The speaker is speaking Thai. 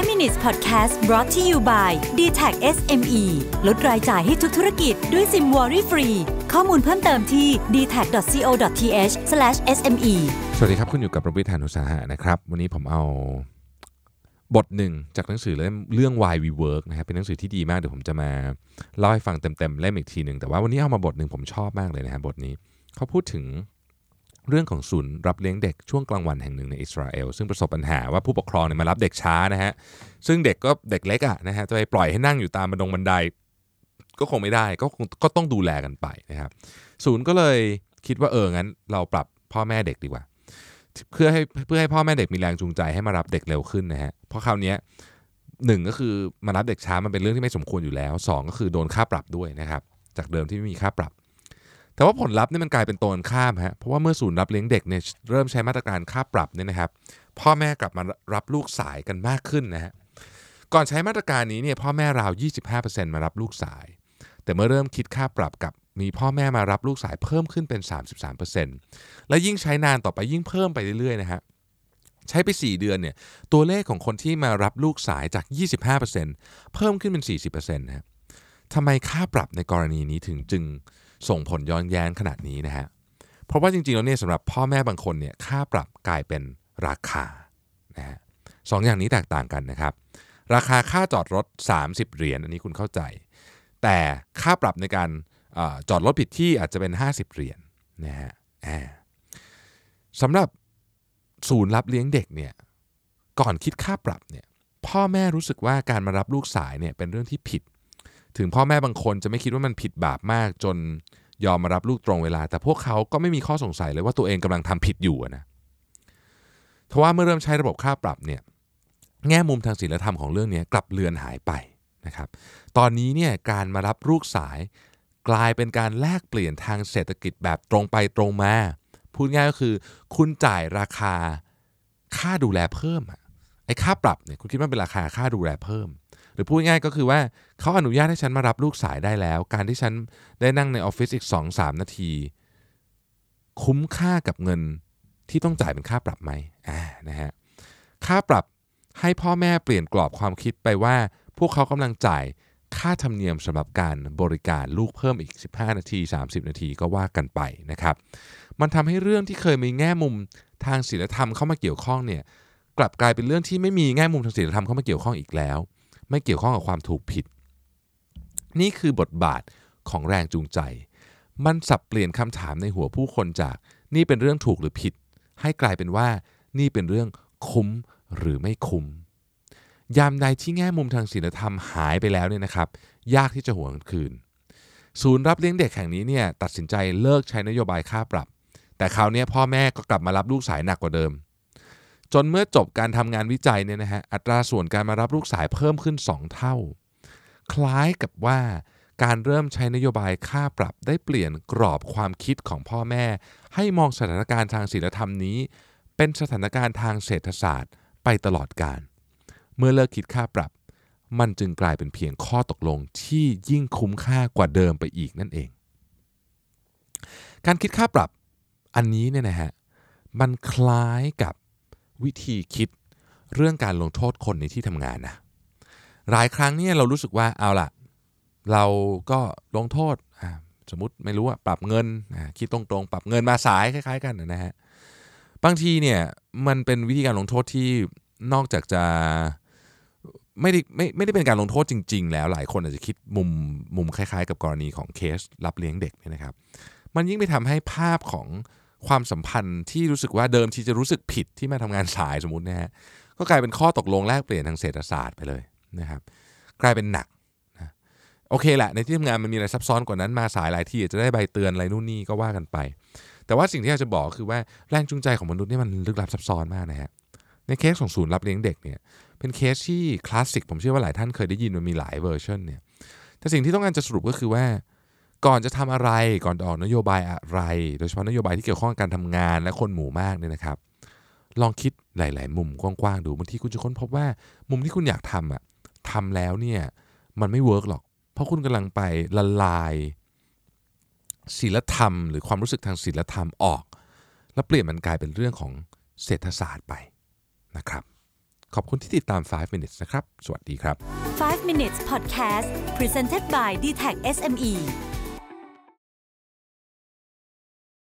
5 minutes podcast brought to you by d t a c SME ลดรายจ่ายให้ทุกธุรกิจด้วยซิมวอรี่ฟรี ข้อมูลเพิ่มเติมที่ d t a c c o t h s m e สวัสดีครับ คุณอยู่กับประวิทยานุสาหะนะครับ วันนี้ผมเอาบทหนึ่งจากหนังสือเล่มเรื่อง Why We Work นะครับเป็นหนังสือที่ดีมาก เดี๋ยวผมจะมาเล่าให้ฟังเต็มๆเล่มอีกทีหนึ่งแต่ว่าวันนี้เอามาบทหนึ่งผมชอบมากเลยนะครับบทนี้ เขาพูดถึง เรื่องของศูนย์รับเลี้ยงเด็กช่วงกลางวันแห่งหนึ่งในอิสราเอลซึ่งประสบปัญหาว่าผู้ปกครองเนี่ยมารับเด็กช้านะฮะซึ่งเด็กก็เด็กเล็กอะนะฮะจะไปปล่อยให้นั่งอยู่ตามบันดงบันได ก็คงไม่ได้ก็คงก็ต้องดูแลกันไปนะครับศูนย์ก็เลยคิดว่าเอองั้น เราปรับพ่อแม่เด็กดีกว่า เพื่อให้เพื่อให้พ่อแม่เด็กมีแรงจูงใจให้มารับเด็กเร็วขึ้นนะฮะเพราะคราวนี้หนึ่งก็คือมารับเด็กช้ามันเป็นเรื่องที่ไม่สมควรอยู่แล้วสองก็คือโดนค่าปรับด้วยนะครับจากเดิมที่ไม่มีค่าปรับ แต่ว่าผลลัพธ์นี่มันกลายเป็นตรงกันข้ามฮะเพราะว่าเมื่อศูนย์รับเลี้ยงเด็กเนี่ยเริ่มใช้มาตรการค่าปรับเนี่ยนะครับ พ่อแม่กลับมารับลูกสายกันมากขึ้นนะฮะก่อนใช้มาตรการนี้เนี่ยพ่อแม่ราว 25%มารับลูกสาย แต่เมื่อเริ่มคิดค่าปรับกับมีพ่อแม่มารับลูกสายเพิ่มขึ้นเป็น 33%และยิ่งใช้นานต่อไปยิ่งเพิ่มไปเรื่อยๆนะฮะใช้ไป 4 เดือนเนี่ยตัวเลขของคนที่มารับลูกสายจาก 25%เพิ่มขึ้นเป็น 40%นะครับทำไมค่าปรับในกรณีนี้ถึงจึง ส่งผลย้อนแย้งขนาดนี้นะฮะเพราะว่าจริงๆแล้วเนี่ยสำหรับพ่อแม่บางคนเนี่ยค่าปรับกลายเป็นราคานะฮะสองอย่างนี้แตกต่างกันนะครับ ราคาค่าจอดรถ 30 เหรียญอันนี้คุณเข้าใจ แต่ค่าปรับในการอจอดรถผิดที่อาจจะเป็น 50 เหรียญนะฮะสำหรับศูนย์รับเลี้ยงเด็กเนี่ยก่อนคิดค่าปรับเนี่ยพ่อแม่รู้สึกว่าการมารับลูกสายเนี่ยเป็นเรื่องที่ผิด ถึงพ่อแม่บางคนจะไม่คิดว่ามันผิดบาปมากจนยอมมารับลูกตรงเวลา แต่พวกเขาก็ไม่มีข้อสงสัยเลยว่าตัวเองกำลังทำผิดอยู่นะทว่าเมื่อเริ่มใช้ระบบค่าปรับเนี่ยแง่มุมทางศีลธรรมของเรื่องนี้กลับเลือนหายไปนะครับ ตอนนี้เนี่ยการมารับลูกสายกลายเป็นการแลกเปลี่ยนทางเศรษฐกิจแบบตรงไปตรงมา พูดง่ายก็คือ คุณจ่ายราคาค่าดูแลเพิ่มไอ้ค่าปรับเนี่ยคุณคิดว่าเป็นราคาค่าดูแลเพิ่ม รือพูดง่ายก็คือว่าเขาอนุญาตให้ฉันมารับลูกสายได้แล้ว การที่ฉันได้นั่งในออฟฟิศอีก 2-3 นาที คุ้มค่ากับเงินที่ต้องจ่ายเป็นค่าปรับไหมอ่านะฮะค่าปรับให้พ่อแม่เปลี่ยนกรอบความคิดไปว่า พวกเขากำลังจ่ายค่าธรรมเนียมสำหรับการบริการลูกเพิ่มอีก 15 นาที 30 นาทีก็ว่ากันไปนะครับ มันทำให้เรื่องที่เคยมีแง่มุมทางศีลธรรมเข้ามาเกี่ยวข้องเนี่ยกลับกลายเป็นเรื่องที่ไม่มีแง่มุมทางศีลธรรมเข้ามาเกี่ยวข้องอีกแล้ว ไม่เกี่ยวข้องกับความถูกผิด นี่คือบทบาทของแรงจูงใจ มันสับเปลี่ยนคำถามในหัวผู้คนจาก นี่เป็นเรื่องถูกหรือผิด ให้กลายเป็นว่า นี่เป็นเรื่องคุ้มหรือไม่คุ้ม ยามใดที่แง่มุมทางศีลธรรมหายไปแล้วเนี่ยนะครับ ยากที่จะหวนคืน ศูนย์รับเลี้ยงเด็กแห่งนี้เนี่ยตัดสินใจเลิกใช้นโยบายค่าปรับ แต่คราวนี้พ่อแม่ก็กลับมารับลูกสายหนักกว่าเดิม จนเมื่อจบการทำงานวิจัยเนี่ยนะฮะอัตราส่วนการมารับลูกสายเพิ่มขึ้น 2 เท่า คล้ายกับว่าการเริ่มใช้นโยบายค่าปรับได้เปลี่ยนกรอบความคิดของพ่อแม่ ให้มองสถานการณ์ทางศีลธรรมนี้ เป็นสถานการณ์ทางเศรษฐศาสตร์ไปตลอดการ เมื่อเลิกคิดค่าปรับ มันจึงกลายเป็นเพียงข้อตกลงที่ยิ่งคุ้มค่ากว่าเดิมไปอีกนั่นเอง การคิดค่าปรับอันนี้เนี่ยนะฮะมันคล้ายกับ วิธีคิดเรื่องการลงโทษคนในที่ทำงานนะหลายครั้งเนี่ยเรารู้สึกว่าเอาล่ะ เราก็ลงโทษสมมติไม่รู้ว่าปรับเงินคิดตรงๆ ปรับเงินมาสายคล้าย ๆ กันนะฮะบางทีเนี่ยมันเป็นวิธีการลงโทษที่นอกจากจะไม่ได้ไม่ไม่ได้เป็นการลงโทษจริง ๆ แล้วหลายคนอาจจะคิดมุมมุมคล้าย ๆ กับกรณีของเคสรับเลี้ยงเด็กเนี่ยนะครับ มันยิ่งไปทำให้ภาพของ ความสัมพันธ์ที่รู้สึกว่าเดิมทีจะรู้สึกผิดที่มาทำงานสายสมมตินะฮะก็กลายเป็นข้อตกลงแลกเปลี่ยนทางเศรษฐศาสตร์ไปเลยนะครับกลายเป็นหนักนะโอเคแหละในที่ทำงานมันมีอะไรซับซ้อนกว่านั้นมาสายหลายที่จะได้ใบเตือนอะไรนู่นนี่ก็ว่ากันไป แต่ว่าสิ่งที่อยากจะบอกคือว่าแรงจูงใจของมนุษย์นี่มันลึกลับซับซ้อนมากนะฮะในเคสของศูนย์รับเลี้ยงเด็กเนี่ยเป็นเคสที่คลาสสิกผมเชื่อว่าหลายท่านเคยได้ยินมันมีหลายเวอร์ชันเนี่ยแต่สิ่งที่ต้องการจะสรุปก็คือว่า ก่อนจะทำอะไรก่อนจะออกนโยบายอะไร โดยเฉพาะนโยบายที่เกี่ยวข้องกับการทำงานและคนหมู่มากเนี่ยนะครับ ลองคิดหลาย ๆ มุมกว้าง ๆ ดูบางทีคุณจะค้นพบว่ามุมที่คุณอยากทำอะทำแล้วเนี่ยมันไม่ work หรอก เพราะคุณกำลังไปละลายศีลธรรม หรือความรู้สึกทางศีลธรรมออก แล้วเปลี่ยนมันกลายเป็นเรื่องของเศรษฐศาสตร์ไปนะครับ ขอบคุณที่ติดตาม 5 minutes นะครับ สวัสดีครับ 5 minutes podcast presented by d t e c h SME